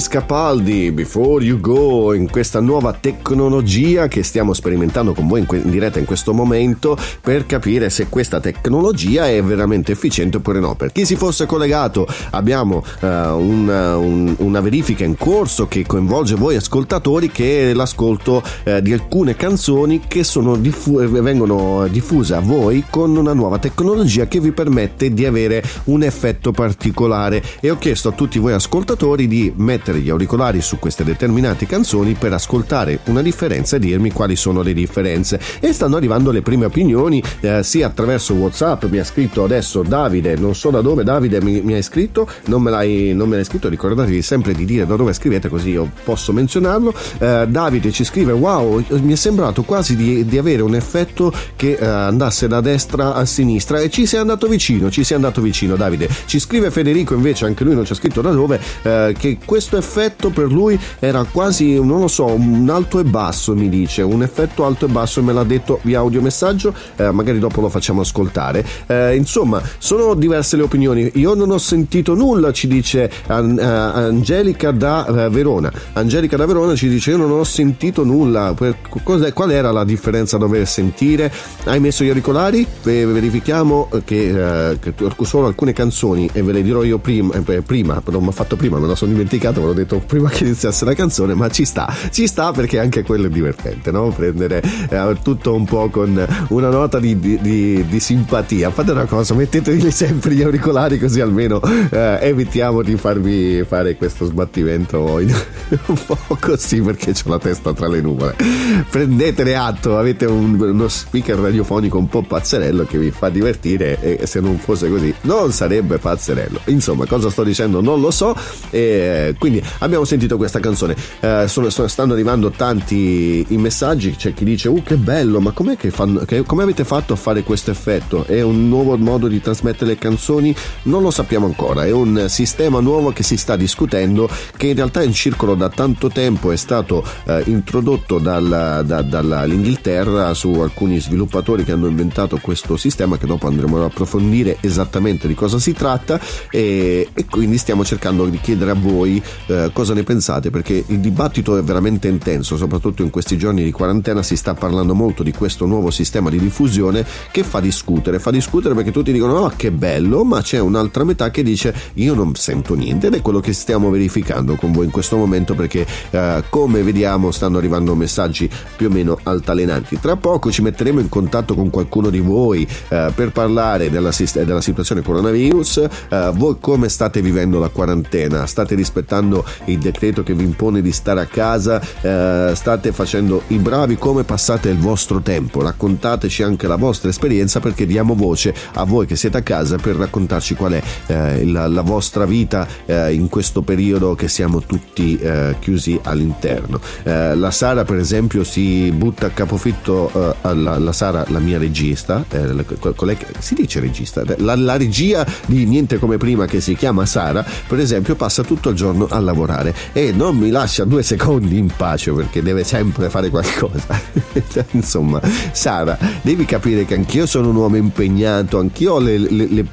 Luis Capaldi, Before You Go, in questa nuova tecnologia che stiamo sperimentando con voi in, que- in, diretta in questo momento per capire se questa tecnologia è veramente efficiente oppure no. Per chi si fosse collegato abbiamo uh, una, un, una, verifica in corso che coinvolge voi ascoltatori che è l'ascolto uh, di alcune canzoni che diffu- vengono diffuse a voi con una nuova tecnologia che vi permette di avere un effetto particolare e ho chiesto a tutti voi ascoltatori di mettere gli auricolari su queste determinate canzoni per ascoltare una differenza e dirmi quali sono le differenze. E stanno arrivando le prime opinioni, eh, sia attraverso WhatsApp, mi ha scritto adesso Davide, non so da dove Davide mi, mi hai scritto, non me, l'hai, non me l'hai scritto, ricordatevi sempre di dire da dove scrivete così io posso menzionarlo. Eh, Davide ci scrive, wow, mi è sembrato quasi di, di avere un effetto che eh, andasse da destra a sinistra e ci sei andato vicino, ci sei andato vicino Davide. Ci scrive Federico invece, anche lui non c'è scritto da dove, eh, che questo effetto per lui era quasi, non lo so, un alto e basso, mi dice, un effetto alto e basso me l'ha detto via audiomessaggio, eh, magari dopo lo facciamo ascoltare. Eh, insomma, sono diverse le opinioni. Io non ho sentito nulla, ci dice An- uh, Angelica da uh, Verona. Angelica da Verona ci dice io non ho sentito nulla. qual era la differenza dover sentire? Hai messo gli auricolari? verifichiamo che, uh, che solo alcune canzoni e ve le dirò io prima, prima non mi ho fatto prima, me lo sono dimenticato, ve l'ho detto prima che iniziasse la canzone, ma ci sta, ci sta perché anche quello è divertente, no? Prendere eh, tutto un po' con una nota di, di, di, di, simpatia. Fate una cosa, mettetevi sempre gli auricolari così almeno eh, evitiamo di farvi fare questo sbattimento in, un po' così perché ho la testa tra le nuvole. Prendetene atto, avete un, uno speaker radiofonico un po' pazzerello che vi fa divertire e se non fosse così non sarebbe pazzerello. Insomma, cosa sto dicendo non lo so e quindi abbiamo sentito questa canzone. Eh, sono, sono, stanno arrivando tanti i messaggi, c'è chi dice "Uh che bello, ma com'è che fanno che, come avete fatto a fare questo effetto? È un nuovo modo di trasmettere le canzoni? Non lo sappiamo ancora, è un sistema nuovo che si sta discutendo che in realtà è in circolo da tanto tempo, è stato eh, introdotto dal, da, dall'Inghilterra su alcuni sviluppatori che hanno inventato questo sistema che dopo andremo ad approfondire esattamente di cosa si tratta e, e quindi stiamo cercando di chiedere a voi eh, cosa ne pensate? Perché il dibattito è veramente intenso, soprattutto in questi giorni di quarantena si sta parlando molto di questo nuovo sistema di diffusione che fa discutere, fa discutere perché tutti dicono oh che bello, ma c'è un'altra metà che dice io non sento niente ed è quello che stiamo verificando con voi in questo momento perché eh, come vediamo stanno arrivando messaggi più o meno altalenanti. Tra poco ci metteremo in contatto con qualcuno di voi eh, per parlare della, della situazione coronavirus, eh, voi come state vivendo la quarantena, state rispettando il decreto che vi impone di stare a casa, eh, state facendo i bravi, come passate il vostro tempo, raccontateci anche la vostra esperienza perché diamo voce a voi che siete a casa per raccontarci qual è eh, la, la, vostra vita eh, in questo periodo che siamo tutti eh, chiusi all'interno. Eh, la Sara per esempio si butta a capofitto, eh, la, la, Sara la mia regista, colei, si dice regista, la, la regia di Niente come prima che si chiama Sara, per esempio passa tutto il giorno a lavorare e non mi lascia due secondi in pace perché deve sempre fare qualcosa. Insomma, Sara, devi capire che anch'io sono un uomo impegnato, anch'io ho le, le, le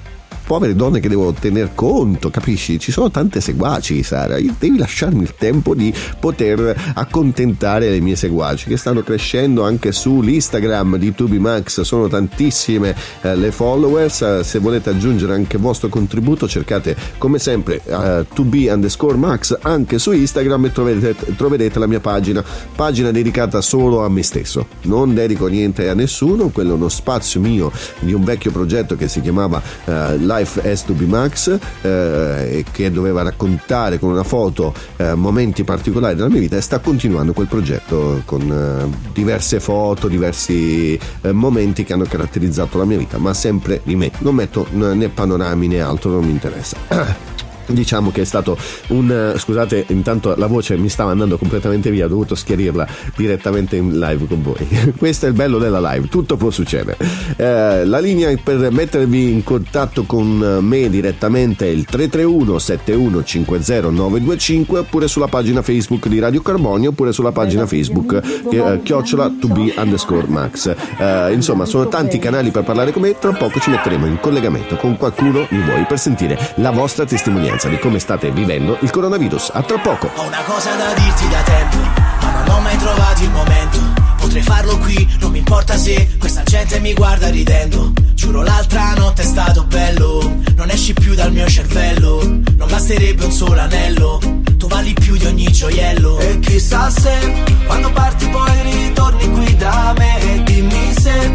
povere donne che devo tener conto, capisci? Ci sono tante seguaci, Sara. Devi lasciarmi il tempo di poter accontentare le mie seguaci che stanno crescendo anche sull'Instagram di Tubimax. Sono tantissime eh, le followers. Eh, se volete aggiungere anche il vostro contributo, cercate come sempre uh, tubi underscore max anche su Instagram e troverete, troverete la mia pagina. Pagina dedicata solo a me stesso. Non dedico niente a nessuno, quello è uno spazio mio di un vecchio progetto che si chiamava uh, Life has to be Max eh, che doveva raccontare con una foto eh, momenti particolari della mia vita e sta continuando quel progetto con eh, diverse foto, diversi eh, momenti che hanno caratterizzato la mia vita, ma sempre di me. Non metto né panorami né altro, non mi interessa. diciamo che è stato un eh, scusate intanto la voce mi stava andando completamente via ho dovuto schiarirla direttamente in live con voi. Questo è il bello della live tutto può succedere. Eh, la linea per mettervi in contatto con me direttamente è il 331 7150 925 oppure sulla pagina facebook di Radio Carbonio oppure sulla pagina facebook eh, chiocciola to be underscore max. Eh, insomma sono tanti canali per parlare con me tra poco ci metteremo in collegamento con qualcuno di voi per sentire la vostra testimonianza testimonianza di come state vivendo il coronavirus. A tra poco. Ho una cosa da dirti da tempo, ma non ho mai trovato il momento. Potrei farlo qui, non mi importa se questa gente mi guarda ridendo. Giuro l'altra notte è stato bello, non esci più dal mio cervello. Non basterebbe un solo anello, tu vali più di ogni gioiello. E chissà se quando parti poi ritorni qui da me e dimmi se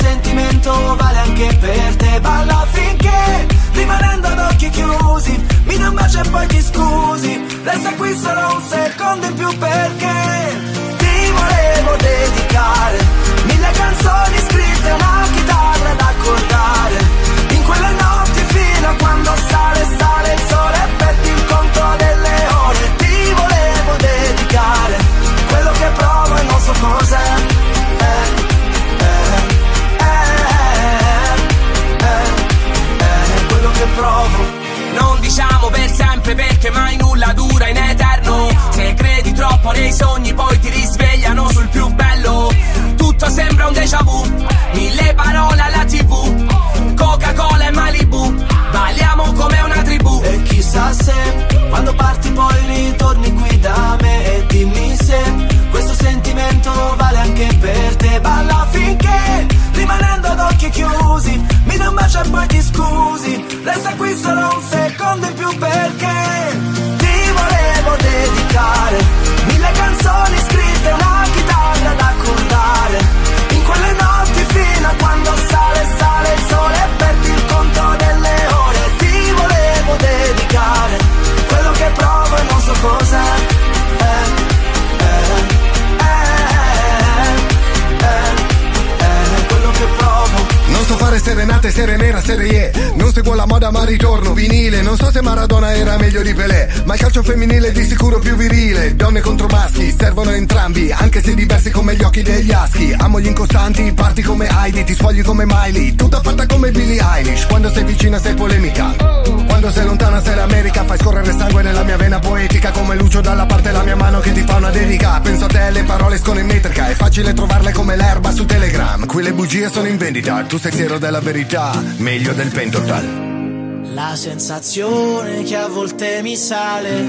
sentimento vale anche per te. Balla finché rimanendo ad occhi chiusi, mi dai un bacio e poi ti scusi. Resta qui solo un secondo in più perché volevo dedicare Mille canzoni scritte, una chitarra da accordare In quelle notti fino a quando sale, sale il sole E perdi il conto delle ore Ti volevo dedicare Quello che provo e non so cos'è provo non diciamo per sempre perché mai nulla dura in eterno femminile di sicuro più virile. Donne contro maschi, servono entrambi Anche se diversi come gli occhi degli aschi. Amo gli incostanti, parti come Heidi Ti sfogli come Miley, tutta fatta come Billie Eilish. Quando sei vicina sei polemica. Quando sei lontana sei l'America Fai scorrere sangue nella mia vena poetica Come Lucio dalla parte la mia mano che ti fa una dedica. Penso a te, le parole escono in metrica È facile trovarle come l'erba su Telegram. Qui le bugie sono in vendita Tu sei pensiero della verità, meglio del pentotal. La sensazione che a volte mi sale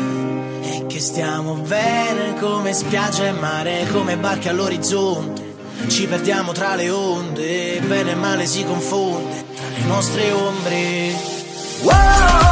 è che stiamo bene come spiaggia e mare, come barche all'orizzonte. Ci perdiamo tra le onde, bene e male si confonde tra le nostre ombre. Wow!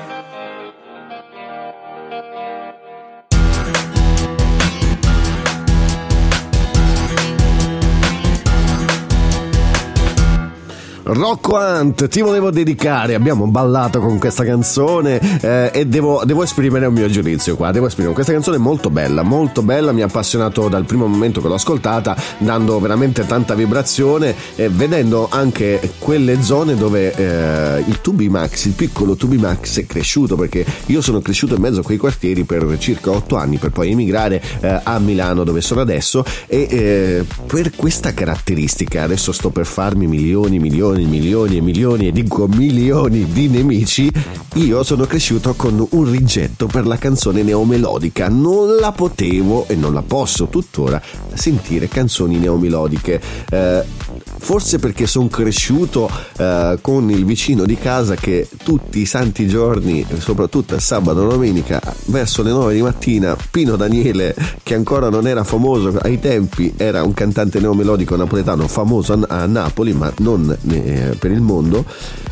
Rocco Hunt, ti volevo dedicare, abbiamo ballato con questa canzone eh, e devo, devo, esprimere un mio giudizio qua, devo esprimere questa canzone è molto bella, molto bella, mi ha appassionato dal primo momento che l'ho ascoltata, dando veramente tanta vibrazione e vedendo anche quelle zone dove eh, il Tubi Max, il piccolo Tubi Max è cresciuto perché io sono cresciuto in mezzo a quei quartieri per circa otto anni per poi emigrare eh, a Milano dove sono adesso. E eh, per questa caratteristica adesso sto per farmi milioni, milioni milioni, milioni e milioni e dico milioni di nemici, io sono cresciuto con un rigetto per la canzone neomelodica. Non la potevo e non la posso tuttora sentire canzoni neomelodiche. Eh, forse perché sono cresciuto eh, con il vicino di casa che tutti i santi giorni, soprattutto sabato e domenica, verso le 9 di mattina, Pino Daniele, che ancora non era famoso ai tempi, era un cantante neomelodico napoletano famoso a Napoli, ma non eh, per il mondo,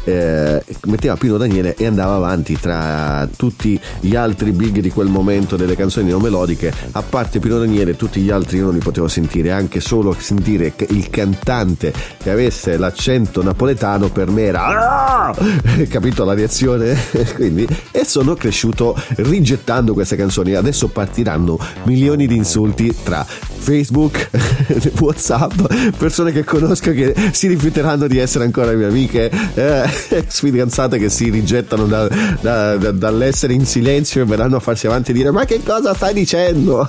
eh, metteva Pino Daniele e andava avanti tra tutti gli altri big di quel momento delle canzoni neomelodiche, a parte Pino Daniele, tutti gli altri io non li potevo sentire, anche solo sentire il cantante che avesse l'accento napoletano per me era ah! capito la reazione? Quindi, e sono cresciuto rigettando queste canzoni. Adesso partiranno milioni di insulti tra Facebook, Whatsapp, persone che conosco che si rifiuteranno di essere ancora mie amiche, eh, ex fidanzate che si rigettano da, da, da, dall'essere in silenzio e verranno a farsi avanti e dire ma che cosa stai dicendo?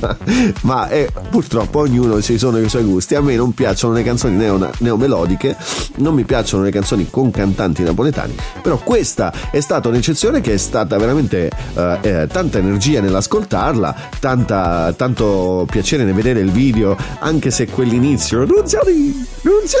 ma eh, purtroppo ognuno ci sono i suoi gusti, a me non piacciono le canzoni neo, neomelodiche, non mi piacciono le canzoni con cantanti napoletani, però questa è stata un'eccezione che è stata veramente eh, eh, tanta energia nell'ascoltarla, tanta, tanto piacere nel vedere il video, anche se quell'inizio non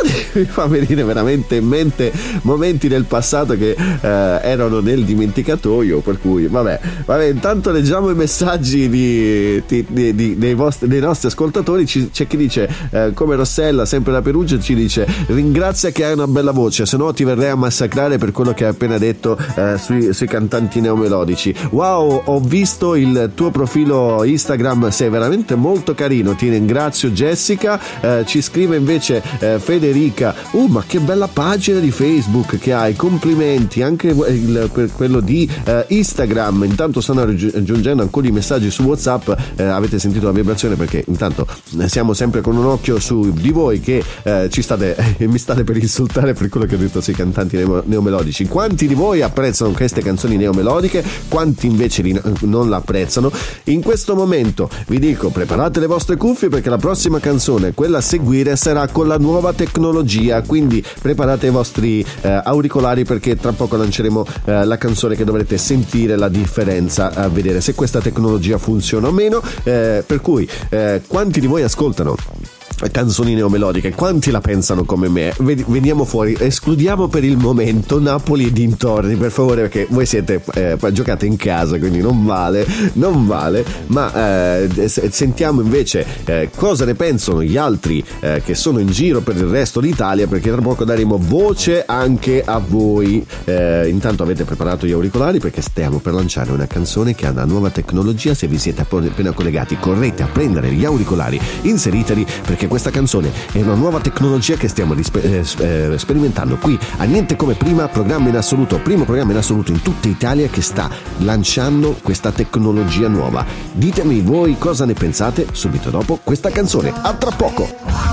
lì, mi fa venire veramente in mente momenti del passato che eh, erano nel dimenticatoio, per cui vabbè, vabbè intanto leggiamo i messaggi di, di, di, dei, vostri, dei, nostri ascoltatori, c'è chi dice eh, come Rossella, sempre da Perugia, ci dice ringrazia che hai una bella voce, se no ti verrei a massacrare per quello che hai appena detto eh, sui, sui cantanti neomelodici. Wow, ho visto il tuo profilo Instagram, sei veramente molto carino, ti ringrazio Jessica, eh, ci scrive invece eh, Federica, uh ma che bella pagina di Facebook che hai, complimenti anche il, per quello di eh, Instagram, intanto stanno aggiungendo ancora i messaggi su Whatsapp, eh, avete sentito la vibrazione? Perché intanto eh, siamo sempre con un occhio su di voi che ci state, mi state per insultare per quello che ho detto sui cantanti neomelodici, quanti di voi apprezzano queste canzoni neomelodiche, quanti invece non l'apprezzano, in questo momento vi dico preparate le vostre cuffie perché la prossima canzone, quella a seguire, sarà con la nuova tecnologia. Quindi preparate i vostri eh, auricolari perché tra poco lanceremo eh, la canzone che dovrete sentire la differenza a vedere se questa tecnologia funziona o meno. Eh, per cui, eh, quanti di voi ascoltano? Canzoni neomelodiche, quanti la pensano come me? Veniamo fuori, escludiamo per il momento Napoli e dintorni, per favore, perché voi siete eh, giocate in casa, quindi non vale, non vale, ma eh, sentiamo invece eh, cosa ne pensano gli altri eh, che sono in giro per il resto d'Italia, perché tra poco daremo voce anche a voi. Eh, intanto avete preparato gli auricolari perché stiamo per lanciare una canzone che ha una nuova tecnologia, se vi siete appena collegati correte a prendere gli auricolari, inseriteli perché questa canzone è una nuova tecnologia che stiamo rispe- eh, eh, sperimentando qui a Niente Come Prima, programma in assoluto, primo programma in assoluto in tutta Italia che sta lanciando questa tecnologia nuova. Ditemi voi cosa ne pensate subito dopo questa canzone. A tra poco!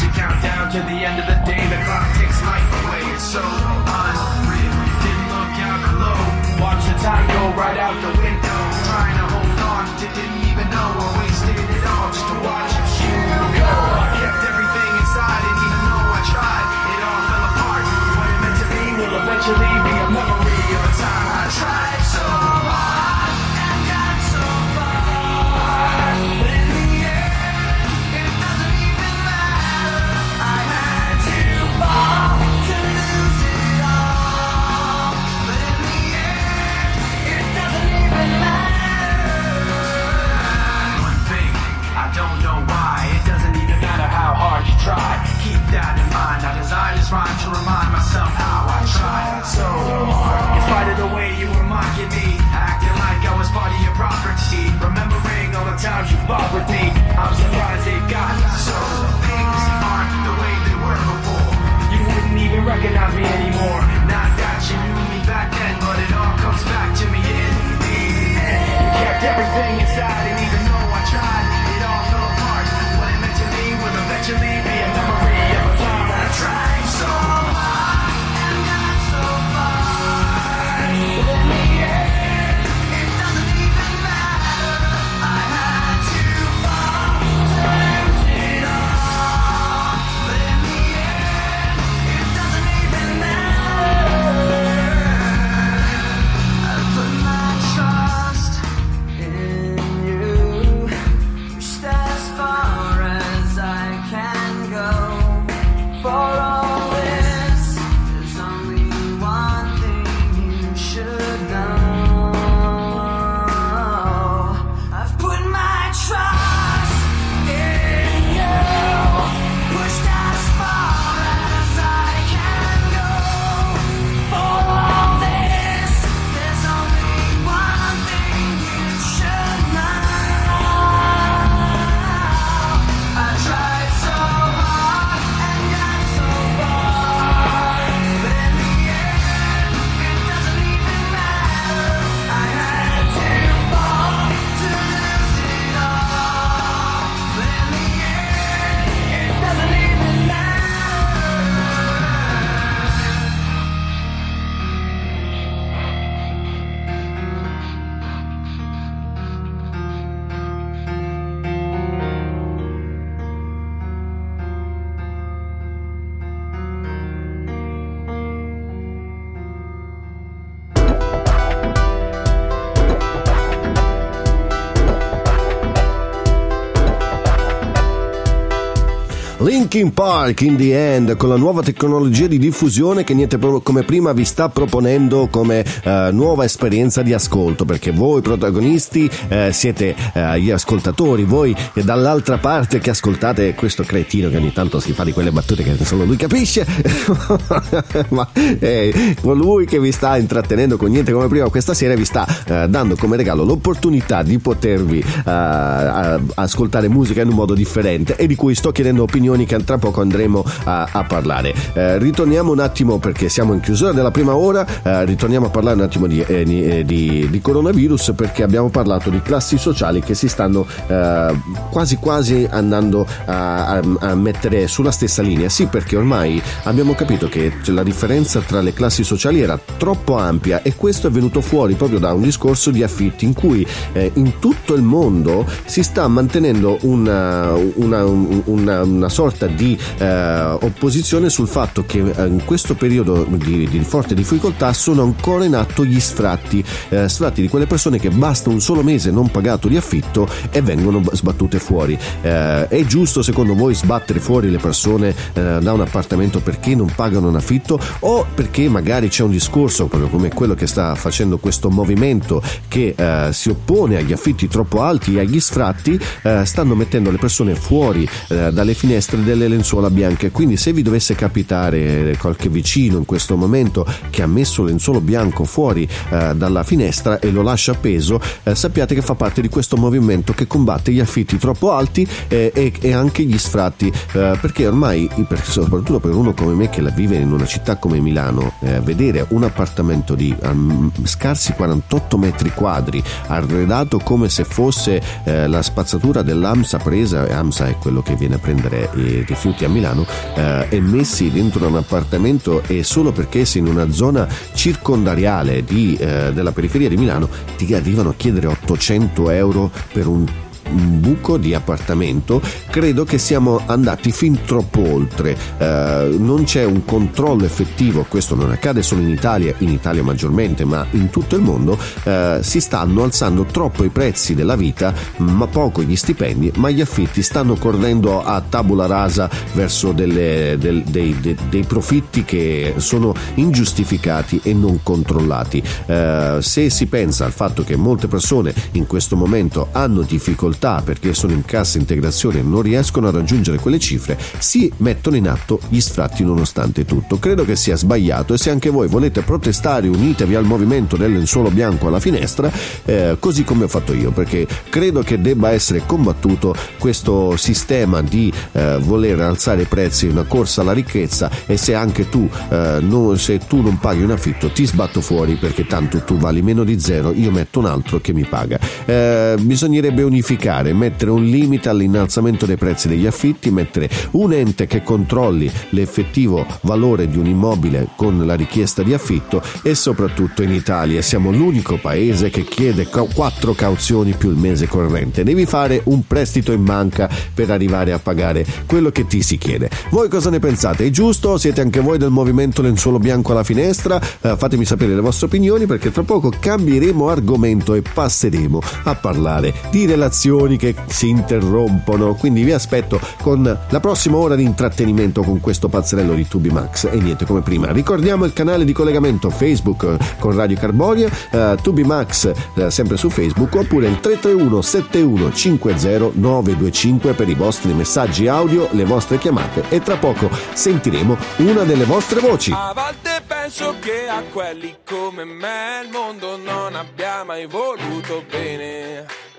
To count down to the end of the day, the clock takes life away. It's so unreal. Didn't look out below. Watch the time go right out the window. Trying to hold on to didn't even know I wasted it all just to watch you go. I kept everything inside, and even though I tried, it all fell apart. What it meant to be will eventually be a memory of a time I tried so Linkin Park in the end con la nuova tecnologia di diffusione che niente come prima vi sta proponendo come uh, nuova esperienza di ascolto perché voi protagonisti uh, siete uh, gli ascoltatori, voi dall'altra parte che ascoltate questo cretino che ogni tanto si fa di quelle battute che solo lui capisce, ma eh, colui che vi sta intrattenendo con niente come prima questa sera vi sta dando come regalo l'opportunità di potervi ascoltare musica in un modo differente e di cui sto chiedendo opinioni che tra poco andremo a, a parlare. Eh, ritorniamo un attimo perché siamo in chiusura della prima ora, eh, ritorniamo a parlare un attimo di, eh, eh di, di, coronavirus perché abbiamo parlato di classi sociali che si stanno eh, quasi quasi andando a, a, a, mettere sulla stessa linea. Sì, perché ormai abbiamo capito che la differenza tra le classi sociali era troppo ampia e questo è venuto fuori proprio da un discorso di affitti in cui eh, in tutto il mondo si sta mantenendo una, una, una, una sorta di eh, opposizione sul fatto che eh, in questo periodo di, di, forte difficoltà sono ancora in atto gli sfratti, eh, sfratti di quelle persone che basta un solo mese non pagato di affitto e vengono sbattute fuori. Eh, è giusto secondo voi sbattere fuori le persone eh, da un appartamento perché non pagano un affitto o perché magari c'è un discorso proprio come quello che sta facendo questo movimento che eh, si oppone agli affitti troppo alti e agli sfratti, stanno mettendo le persone fuori dalle finestre delle lenzuola bianche. Quindi se vi dovesse capitare qualche vicino in questo momento che ha messo lenzuolo bianco fuori eh, dalla finestra e lo lascia appeso, eh, sappiate che fa parte di questo movimento che combatte gli affitti troppo alti eh, e, e, anche gli sfratti, eh, perché ormai, soprattutto per uno come me che la vive in una città come Milano, eh, vedere un appartamento di um, scarsi 48 metri quadri arredato come se fosse eh, la spazzatura dell'AMSA presa, AMSA è quello che viene a prendere rifiuti a Milano, e messi dentro un appartamento e solo perché sei in una zona circondariale di, eh, della periferia di Milano ti arrivano a chiedere 800 euro per un buco di appartamento, credo che siamo andati fin troppo oltre. Eh, non c'è un controllo effettivo, questo non accade solo in Italia, in Italia maggiormente, ma in tutto il mondo, eh, si stanno alzando troppo i prezzi della vita, ma poco gli stipendi, ma gli affitti stanno correndo a tabula rasa verso delle, del, dei, dei, dei, profitti che sono ingiustificati e non controllati. Eh, se si pensa al fatto che molte persone in questo momento hanno difficoltà difficoltà perché sono in cassa integrazione e non riescono a raggiungere quelle cifre, si mettono in atto gli sfratti nonostante tutto. Credo che sia sbagliato e se anche voi volete protestare unitevi al movimento del lenzuolo bianco alla finestra, eh, così come ho fatto io, perché credo che debba essere combattuto questo sistema di eh, voler alzare i prezzi, una corsa alla ricchezza e se anche tu, eh, non, se tu non paghi un affitto ti sbatto fuori perché tanto tu vali meno di zero, io metto un altro che mi paga. Eh, bisognerebbe unificare verificare, mettere un limite all'innalzamento dei prezzi degli affitti, mettere un ente che controlli l'effettivo valore di un immobile con la richiesta di affitto e soprattutto in Italia siamo l'unico paese che chiede quattro cauzioni più il mese corrente. Devi fare un prestito in banca per arrivare a pagare quello che ti si chiede. Voi cosa ne pensate? È giusto? Siete anche voi del movimento lenzuolo bianco alla finestra? Eh, fatemi sapere le vostre opinioni perché tra poco cambieremo argomento e passeremo a parlare di relazioni canzoni che si interrompono. Quindi vi aspetto con la prossima ora di intrattenimento con questo pazzerello di Tubi Max. E niente come prima. Ricordiamo il canale di collegamento Facebook con Radio Carbonia, uh, Tubi Max uh, sempre su Facebook, oppure il 331 7150 925 per i vostri messaggi audio, le vostre chiamate. E tra poco sentiremo una delle vostre voci. A volte penso che a quelli come me il mondo non abbia mai voluto bene.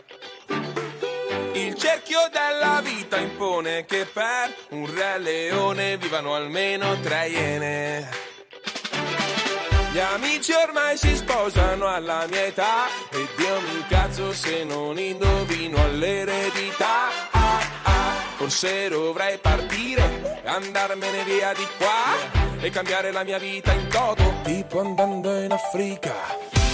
Il cerchio della vita impone che per un re leone vivano almeno tre iene. Gli amici ormai si sposano alla mia età e Dio mi incazzo se non indovino all'eredità. Ah, ah, forse dovrei partire, andarmene via di qua e cambiare la mia vita in toto, tipo andando in Africa.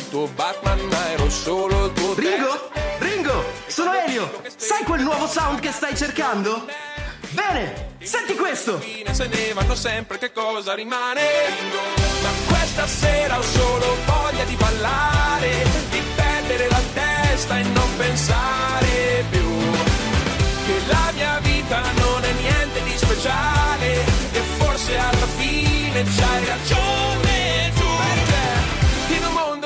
Il tuo Batman, ma ero solo il tuo Ringo? Ringo, sono Elio. Sai quel nuovo sound che stai cercando? Bene, senti questo. se ne vanno sempre che cosa rimane ma questa sera ho solo voglia di ballare di perdere la testa e non pensare più che la mia vita non è niente di speciale e forse alla fine c'hai ragione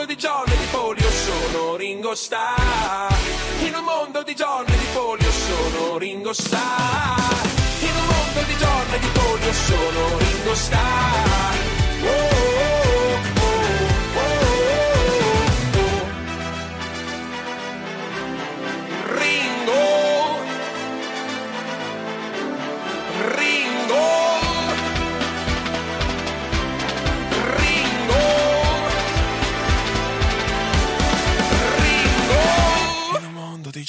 di e di polio sono Ringo Starr in un mondo di giorni di polio sono Ringo Starr in un mondo di giorni di polio sono Ringo Starr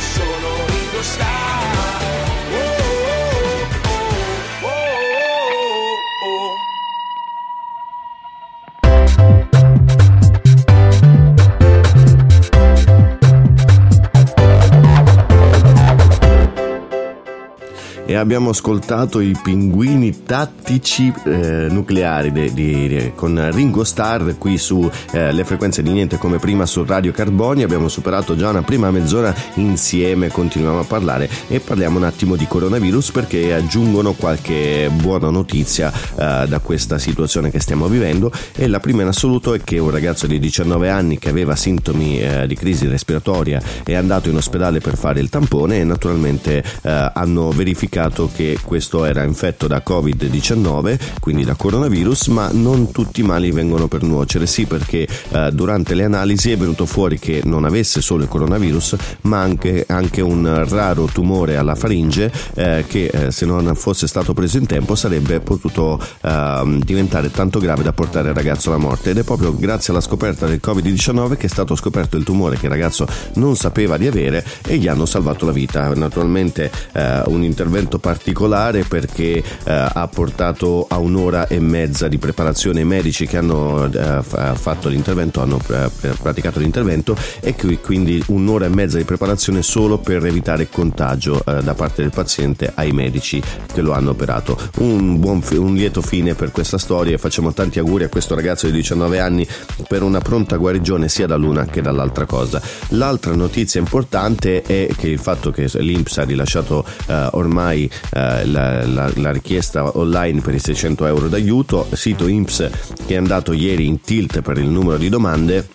di polio sono abbiamo ascoltato i pinguini tattici eh, nucleari de- di- di- con Ringo Starr qui su eh, frequenze di niente come prima su Radio Carboni. Abbiamo superato già una prima mezz'ora insieme continuiamo a parlare e parliamo un attimo di coronavirus perché aggiungono qualche buona notizia eh, da questa situazione che stiamo vivendo. E la prima in assoluto è che un ragazzo di 19 anni che aveva sintomi eh, di crisi respiratoria è andato in ospedale per fare il tampone e naturalmente eh, hanno verificato che questo era infetto da Covid-19, quindi da coronavirus, ma non tutti i mali vengono per nuocere, sì perché eh, durante le analisi è venuto fuori che non avesse solo il coronavirus, ma anche, anche un raro tumore alla faringe eh, che eh, se non fosse stato preso in tempo sarebbe potuto ehm, diventare tanto grave da portare il ragazzo alla morte ed è proprio grazie alla scoperta del Covid-19 che è stato scoperto il tumore che il ragazzo non sapeva di avere e gli hanno salvato la vita. Naturalmente eh, un intervento particolare perché eh, ha portato a un'ora e mezza di preparazione i medici che hanno eh, fa- fatto l'intervento, hanno eh, praticato l'intervento e qui- quindi un'ora e mezza di preparazione solo per evitare contagio eh, da parte del paziente ai medici che lo hanno operato. Un, buon un lieto fine per questa storia e facciamo tanti auguri a questo ragazzo di 19 anni per una pronta guarigione sia dall'una che dall'altra cosa. L'altra notizia importante è che il fatto che l'Inps ha rilasciato eh, ormai eh, la, la- la richiesta online per i 600 euro d'aiuto, sito Inps che è andato ieri in tilt per il numero di domande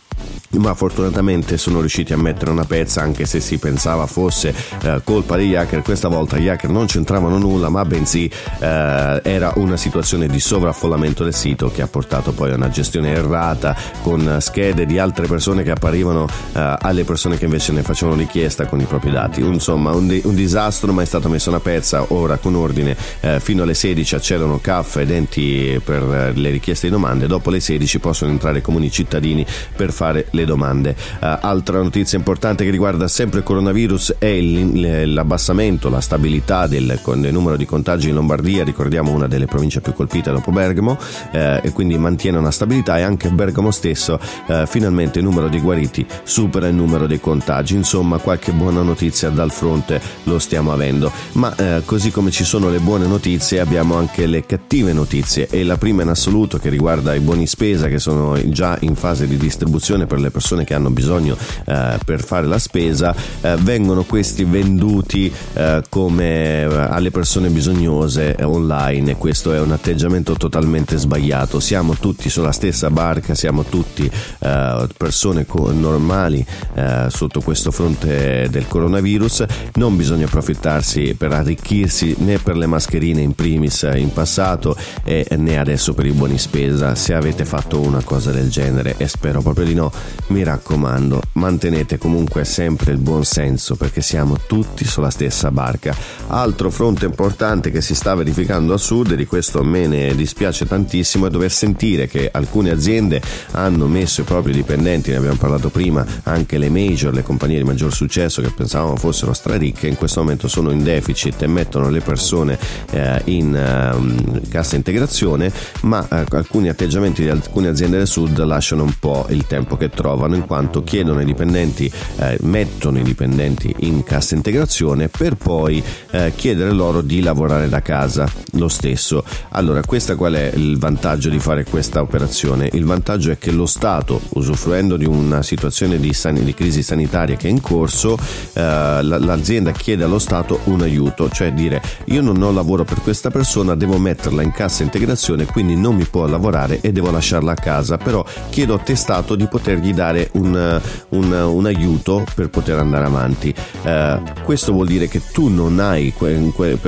ma fortunatamente sono riusciti a mettere una pezza anche se si pensava fosse eh, colpa degli hacker. Questa volta gli hacker non c'entravano nulla ma bensì eh, era una situazione di sovraffollamento del sito che ha portato poi a una gestione errata con schede di altre persone che apparivano eh, alle persone che invece ne facevano richiesta con i propri dati. Insomma un, di- un disastro ma è stata messa una pezza. Ora con ordine eh, fino alle 16 accedono CAF e denti per eh, le richieste di domande. Dopo le 16 possono entrare comuni cittadini per fare le domande. Eh, altra notizia importante che riguarda sempre il coronavirus è il- l'abbassamento, la stabilità del, del numero di contagi in Lombardia, ricordiamo una delle province più colpite dopo Bergamo, eh, e quindi mantiene una stabilità e anche Bergamo stesso eh, finalmente il numero di guariti supera il numero dei contagi, insomma qualche buona notizia dal fronte lo stiamo avendo, ma eh, così come ci sono le buone notizie abbiamo anche le cattive notizie. E la prima in assoluto che riguarda i buoni spesa che sono già in fase di distribuzione per le persone che hanno bisogno eh, per fare la spesa, eh, vengono questi venduti eh, come eh, alle persone bisognose online. E questo è un atteggiamento totalmente sbagliato. Siamo tutti sulla stessa barca, siamo tutti eh, persone co- normali eh, sotto questo fronte del coronavirus, non bisogna approfittarsi per arricchirsi né per le mascherine in primis in passato e né adesso per i buoni spesa. Se avete fatto una cosa del genere e spero proprio di no, mi raccomando, mantenete comunque sempre il buon senso perché siamo tutti sulla stessa barca. Altro fronte importante che si sta verificando a sud e di questo me ne dispiace tantissimo è dover sentire che alcune aziende hanno messo i propri dipendenti, ne abbiamo parlato prima, anche le major, le compagnie di maggior successo che pensavamo fossero straricche, in questo momento sono in deficit e mettono le persone eh, in eh, cassa integrazione, ma eh, alcuni atteggiamenti di alcune aziende del sud lasciano un po' il tempo che trovano in quanto chiedono ai dipendenti, eh, mettono i dipendenti in cassa integrazione per poi eh, chiedere loro di lavorare da casa lo stesso. Allora, questo qual è il vantaggio di fare questa operazione? Il vantaggio è che lo Stato, usufruendo di una situazione di, san- di crisi sanitaria che è in corso, eh, l'azienda chiede allo Stato un aiuto, cioè dire io non ho lavoro per questa persona, devo metterla in cassa integrazione, quindi non mi può lavorare e devo lasciarla a casa, però chiedo a te Stato di potergli dare un, un, un aiuto per poter andare avanti. Eh, questo vuol dire che tu non hai,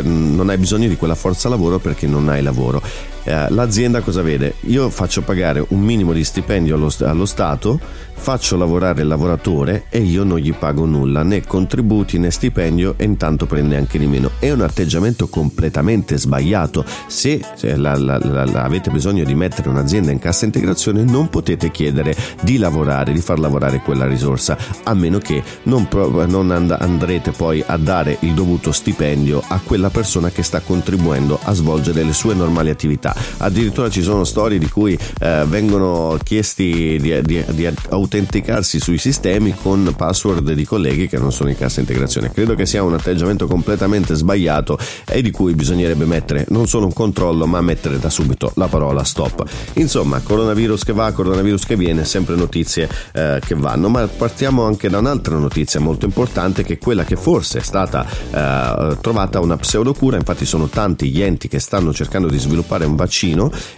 non hai bisogno di quella forza lavoro perché non hai lavoro eh, l'azienda cosa vede? Io faccio pagare un minimo di stipendio allo, allo, Stato, faccio lavorare il lavoratore e io non gli pago nulla, né contributi né stipendio e intanto prende anche di meno. È un atteggiamento completamente sbagliato. Se, se la, la, la, avete bisogno di mettere un'azienda in cassa integrazione non potete chiedere di lavorare, di far lavorare quella risorsa, a meno che non, non and- andrete poi a dare il dovuto stipendio a quella persona che sta contribuendo a svolgere le sue normali attività addirittura ci sono storie di cui eh, vengono chiesti di, di, di, autenticarsi sui sistemi con password di colleghi che non sono in cassa integrazione. Credo che sia un atteggiamento completamente sbagliato e di cui bisognerebbe mettere non solo un controllo ma mettere da subito la parola stop. Insomma, coronavirus che va, coronavirus che viene, sempre notizie eh, che vanno, ma partiamo anche da un'altra notizia molto importante che è quella che forse è stata eh, trovata una pseudocura, infatti sono tanti gli enti che stanno cercando di sviluppare un vaccino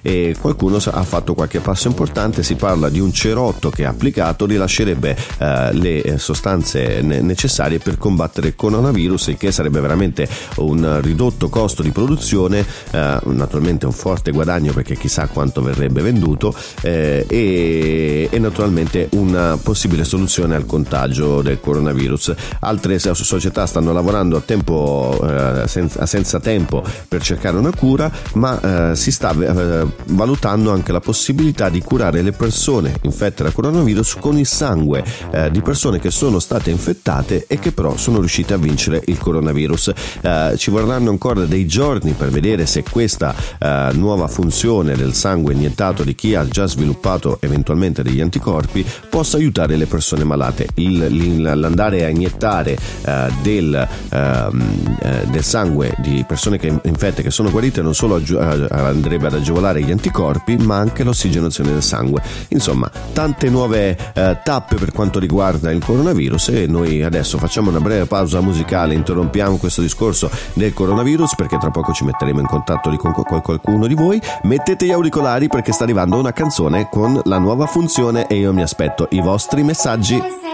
e qualcuno ha fatto qualche passo importante, si parla di un cerotto che applicato rilascerebbe eh, le sostanze necessarie per combattere il coronavirus, il che sarebbe veramente un ridotto costo di produzione, eh, naturalmente un forte guadagno perché chissà quanto verrebbe venduto eh, e, e, naturalmente una possibile soluzione al contagio del coronavirus. Altre società stanno lavorando a tempo eh, senza, senza, tempo per cercare una cura, ma eh, si sta eh, valutando anche la possibilità di curare le persone infette da coronavirus con il sangue eh, di persone che sono state infettate e che però sono riuscite a vincere il coronavirus. Eh, ci vorranno ancora dei giorni per vedere se questa eh, nuova funzione del sangue iniettato di chi ha già sviluppato eventualmente degli anticorpi possa aiutare le persone malate. Il, l'andare a iniettare eh, del, ehm, eh, del, sangue di persone che infette che sono guarite non solo andrebbe andrebbe ad agevolare gli anticorpi ma anche l'ossigenazione del sangue. Insomma, tante nuove eh, tappe per quanto riguarda il coronavirus e noi adesso facciamo una breve pausa musicale, interrompiamo questo discorso del coronavirus perché tra poco ci metteremo in contatto con qualcuno di voi. Mettete gli auricolari perché sta arrivando una canzone con la nuova funzione e io mi aspetto i vostri messaggi.